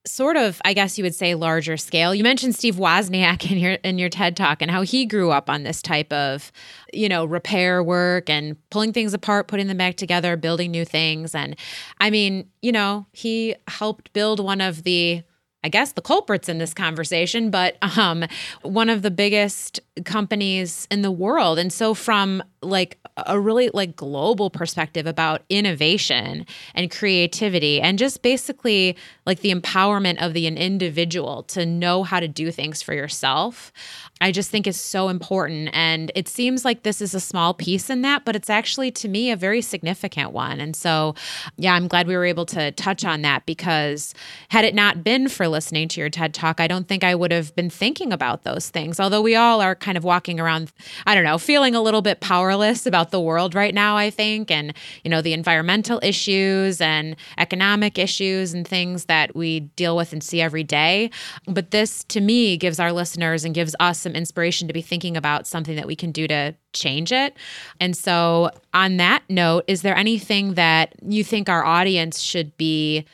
sort of, I guess you would say, larger scale. You mentioned Steve Wozniak in your in your TED talk and how he grew up on this type of, you know, repair work and pulling things apart, putting them back together, building new things. And I mean, you know, he helped build one of the I guess the culprits in this conversation, but um, one of the biggest companies in the world. And so from like a really like global perspective about innovation and creativity and just basically like the empowerment of the an individual to know how to do things for yourself i just think is so important and it seems like this is a small piece in that but it's actually to me a very significant one and so yeah i'm glad we were able to touch on that because had it not been for listening to your ted talk i don't think i would have been thinking about those things although we all are kind of walking around i don't know feeling a little bit powerless about the world right now, I think, and, you know, the environmental issues and economic issues and things that we deal with and see every day. But this, to me, gives our listeners and gives us some inspiration to be thinking about something that we can do to change it. And so, on that note, is there anything that you think our audience should be?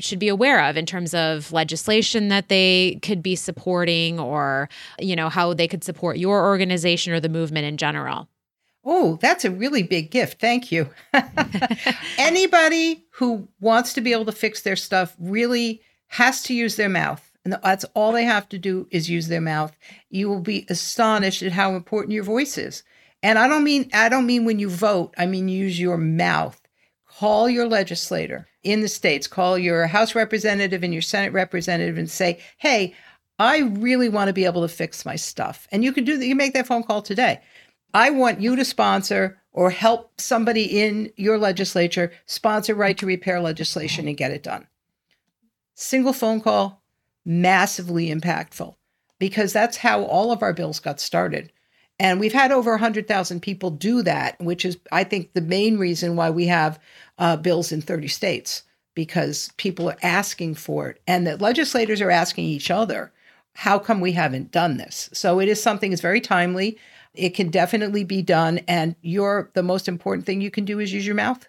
Should be aware of in terms of legislation that they could be supporting or you know how they could support your organization or the movement in general Oh, that's a really big gift. Thank you. Anybody who wants to be able to fix their stuff really has to use their mouth. And that's all they have to do is use their mouth. You will be astonished at how important your voice is. And I don't mean I don't mean when you vote, I mean use your mouth. Call your legislator in the states, call your House representative and your Senate representative and say, "Hey, I really want to be able to fix my stuff." And you can do that. You make that phone call today. I want you to sponsor or help somebody in your legislature sponsor right to repair legislation and get it done. Single phone call, massively impactful because that's how all of our bills got started. And we've had over 100,000 people do that, which is, I think, the main reason why we have uh, bills in 30 states because people are asking for it and that legislators are asking each other, how come we haven't done this? So it is something that's very timely. It can definitely be done. And your the most important thing you can do is use your mouth.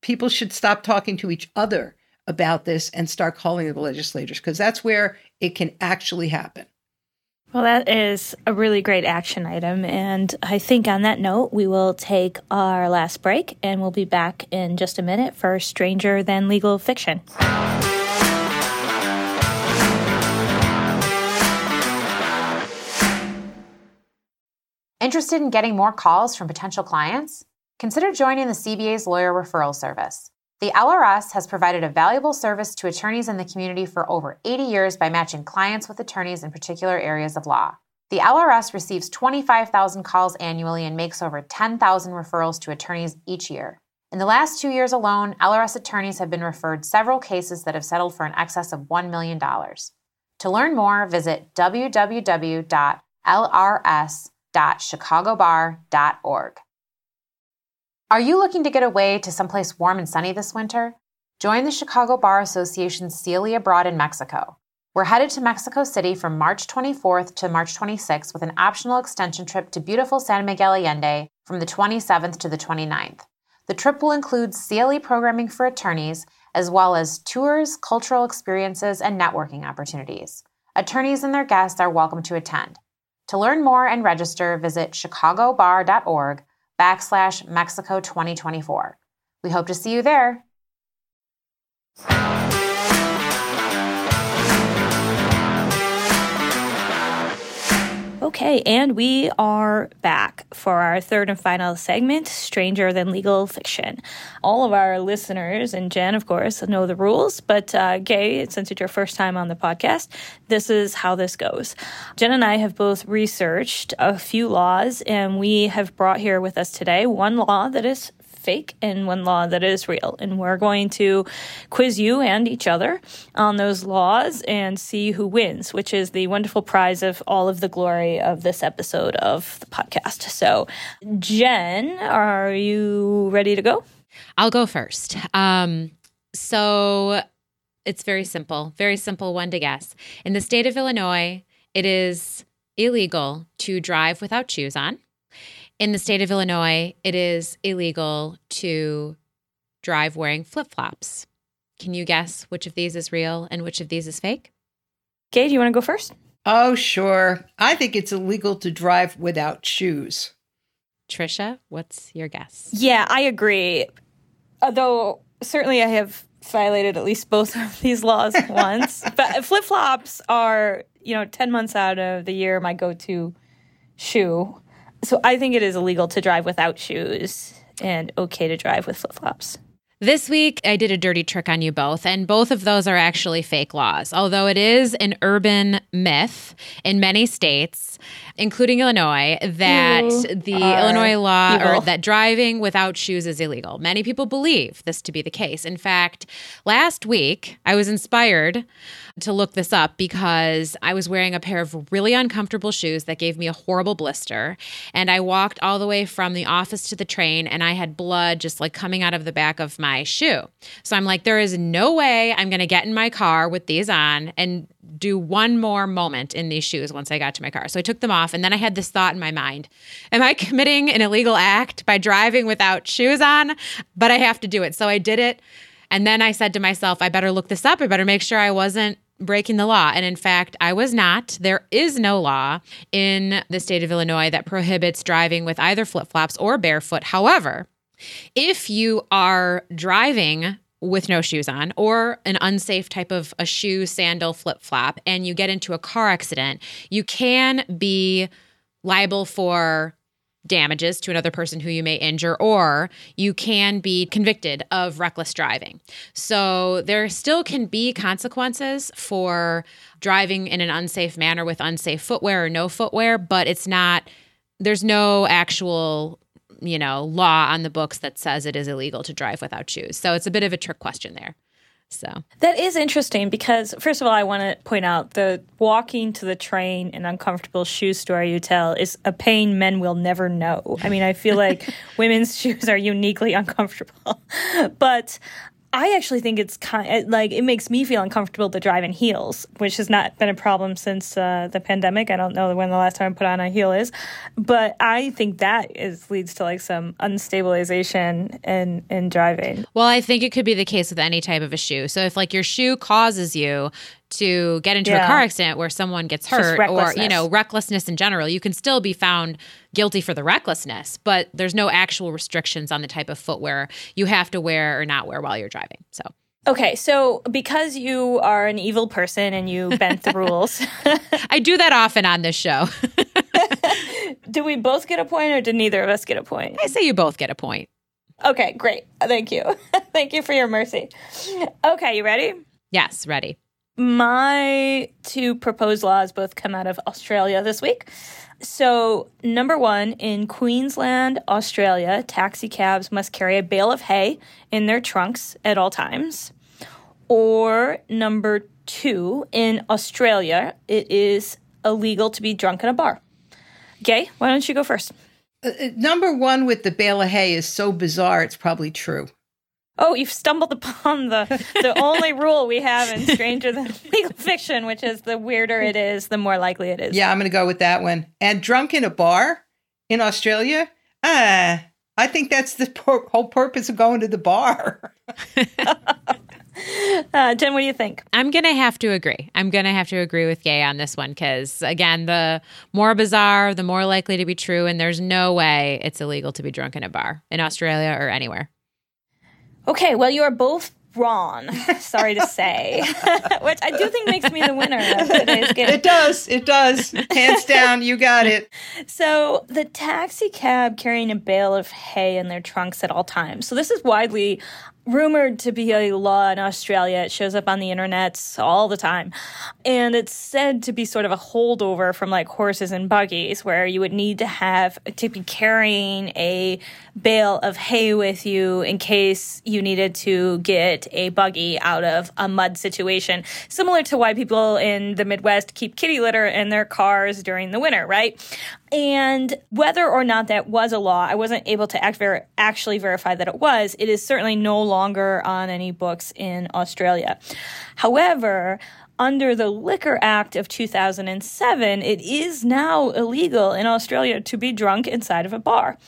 People should stop talking to each other about this and start calling the legislators because that's where it can actually happen. Well, that is a really great action item. And I think on that note, we will take our last break and we'll be back in just a minute for Stranger Than Legal Fiction. Interested in getting more calls from potential clients? Consider joining the CBA's Lawyer Referral Service. The LRS has provided a valuable service to attorneys in the community for over 80 years by matching clients with attorneys in particular areas of law. The LRS receives 25,000 calls annually and makes over 10,000 referrals to attorneys each year. In the last two years alone, LRS attorneys have been referred several cases that have settled for an excess of $1 million. To learn more, visit www.lrs.com www.chicagobar.org. Are you looking to get away to someplace warm and sunny this winter? Join the Chicago Bar Association's CLE Abroad in Mexico. We're headed to Mexico City from March 24th to March 26th with an optional extension trip to beautiful San Miguel Allende from the 27th to the 29th. The trip will include CLE programming for attorneys, as well as tours, cultural experiences, and networking opportunities. Attorneys and their guests are welcome to attend. To learn more and register, visit chicagobar.org backslash Mexico 2024. We hope to see you there. Okay, and we are back for our third and final segment Stranger Than Legal Fiction. All of our listeners, and Jen, of course, know the rules, but uh, Gay, since it's your first time on the podcast, this is how this goes. Jen and I have both researched a few laws, and we have brought here with us today one law that is fake and one law that is real. And we're going to quiz you and each other on those laws and see who wins, which is the wonderful prize of all of the glory of this episode of the podcast. So, Jen, are you ready to go? I'll go first. Um, so, it's very simple, very simple one to guess. In the state of Illinois, it is illegal to drive without shoes on. In the state of Illinois, it is illegal to drive wearing flip flops. Can you guess which of these is real and which of these is fake? Gay, do you want to go first? Oh, sure. I think it's illegal to drive without shoes. Trisha, what's your guess? Yeah, I agree. Although certainly I have violated at least both of these laws once. but flip flops are, you know, 10 months out of the year my go to shoe. So I think it is illegal to drive without shoes and okay to drive with flip flops. This week, I did a dirty trick on you both, and both of those are actually fake laws. Although it is an urban myth in many states, including Illinois, that You the Illinois law or that driving without shoes is illegal. Many people believe this to be the case. In fact, last week, I was inspired to look this up because I was wearing a pair of really uncomfortable shoes that gave me a horrible blister. And I walked all the way from the office to the train and I had blood just like coming out of the back of my shoe. So I'm like, there is no way I'm going to get in my car with these on and do one more moment in these shoes once I got to my car. So I took them off and then I had this thought in my mind Am I committing an illegal act by driving without shoes on? But I have to do it. So I did it. And then I said to myself, I better look this up. I better make sure I wasn't breaking the law. And in fact, I was not. There is no law in the state of Illinois that prohibits driving with either flip flops or barefoot. However, if you are driving with no shoes on or an unsafe type of a shoe, sandal, flip flop, and you get into a car accident, you can be liable for damages to another person who you may injure, or you can be convicted of reckless driving. So there still can be consequences for driving in an unsafe manner with unsafe footwear or no footwear, but it's not, there's no actual you know, law on the books that says it is illegal to drive without shoes. So it's a bit of a trick question there. So That is interesting because, first of all, I want to point out the walking to the train in uncomfortable shoe story you tell is a pain men will never know. I mean, I feel like women's shoes are uniquely uncomfortable, but I actually think it's kind like it makes me feel uncomfortable to drive in heels, which has not been a problem since uh, the pandemic. I don't know when the last time I put on a heel is, but I think that is leads to like some unstabilization in in driving. Well, I think it could be the case with any type of a shoe. So if like your shoe causes you to get into a car accident where someone gets hurt or you know recklessness in general, you can still be found guilty for the recklessness, but there's no actual restrictions on the type of footwear you have to wear or not wear while you're driving. So Okay, so because you are an evil person and you bent the rules, I do that often on this show. do we both get a point or did neither of us get a point? I say you both get a point. Okay, great. Thank you. Thank you for your mercy. Okay, you ready? Yes, ready. My two proposed laws both come out of Australia this week. So, number one, in Queensland, Australia, taxi cabs must carry a bale of hay in their trunks at all times. Or number two, in Australia, it is illegal to be drunk in a bar. Gay, why don't you go first? Uh, uh, number one with the bale of hay is so bizarre, it's probably true. Oh, you've stumbled upon the the only rule we have in Stranger Than Legal Fiction, which is the weirder it is, the more likely it is. Yeah, I'm going to go with that one. And drunk in a bar in Australia? Ah, I think that's the pur- whole purpose of going to the bar. Uh, Jen, what do you think? I'm going to have to agree. I'm going to have to agree with Gay on this one because, again, the more bizarre, the more likely to be true. And there's no way it's illegal to be drunk in a bar in Australia or anywhere. Okay, well, you are both wrong. Sorry to say, which I do think makes me the winner of today's game. It does. It does. Hands down, you got it. So the taxi cab carrying a bale of hay in their trunks at all times. So this is widely rumored to be a law in Australia. It shows up on the internet all the time. And it's said to be sort of a holdover from like horses and buggies where you would need to have to be carrying a bale of hay with you in case you needed to get a buggy out of a mud situation. Similar to why people in the Midwest keep kitty litter in their cars during the winter, right? And whether or not that was a law, I wasn't able to act ver- actually verify that it was. It is certainly no longer on any books in Australia. However, under the Liquor Act of 2007, it is now illegal in Australia to be drunk inside of a bar.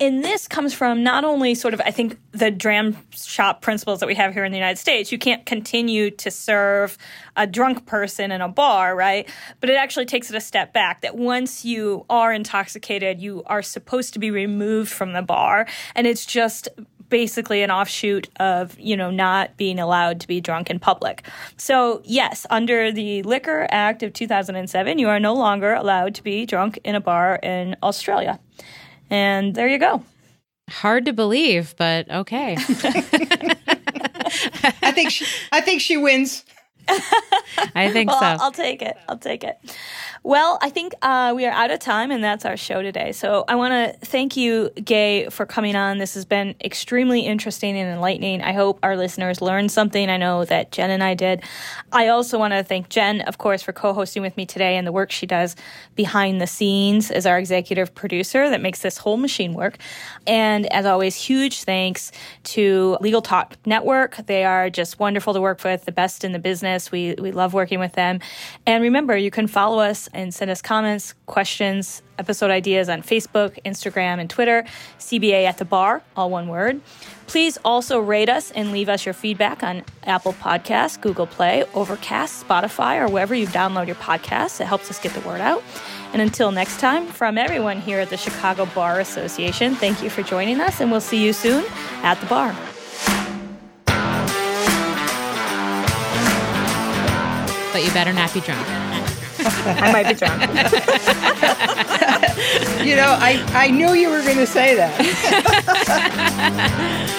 And this comes from not only sort of, I think, the dram shop principles that we have here in the United States. You can't continue to serve a drunk person in a bar, right? But it actually takes it a step back that once you are intoxicated, you are supposed to be removed from the bar. And it's just basically an offshoot of, you know, not being allowed to be drunk in public. So, yes, under the Liquor Act of 2007, you are no longer allowed to be drunk in a bar in Australia. And there you go. Hard to believe, but okay. I think she, I think she wins. I think well, so. I'll, I'll take it. I'll take it. Well, I think uh, we are out of time, and that's our show today. So I want to thank you, Gay, for coming on. This has been extremely interesting and enlightening. I hope our listeners learned something. I know that Jen and I did. I also want to thank Jen, of course, for co hosting with me today and the work she does behind the scenes as our executive producer that makes this whole machine work. And as always, huge thanks to Legal Talk Network. They are just wonderful to work with, the best in the business. We, we love working with them. And remember, you can follow us and send us comments, questions, episode ideas on Facebook, Instagram, and Twitter. CBA at the bar, all one word. Please also rate us and leave us your feedback on Apple Podcasts, Google Play, Overcast, Spotify, or wherever you download your podcasts. It helps us get the word out. And until next time, from everyone here at the Chicago Bar Association, thank you for joining us, and we'll see you soon at the bar. But you better not be drunk. I might be drunk. You know, I, I knew you were going to say that.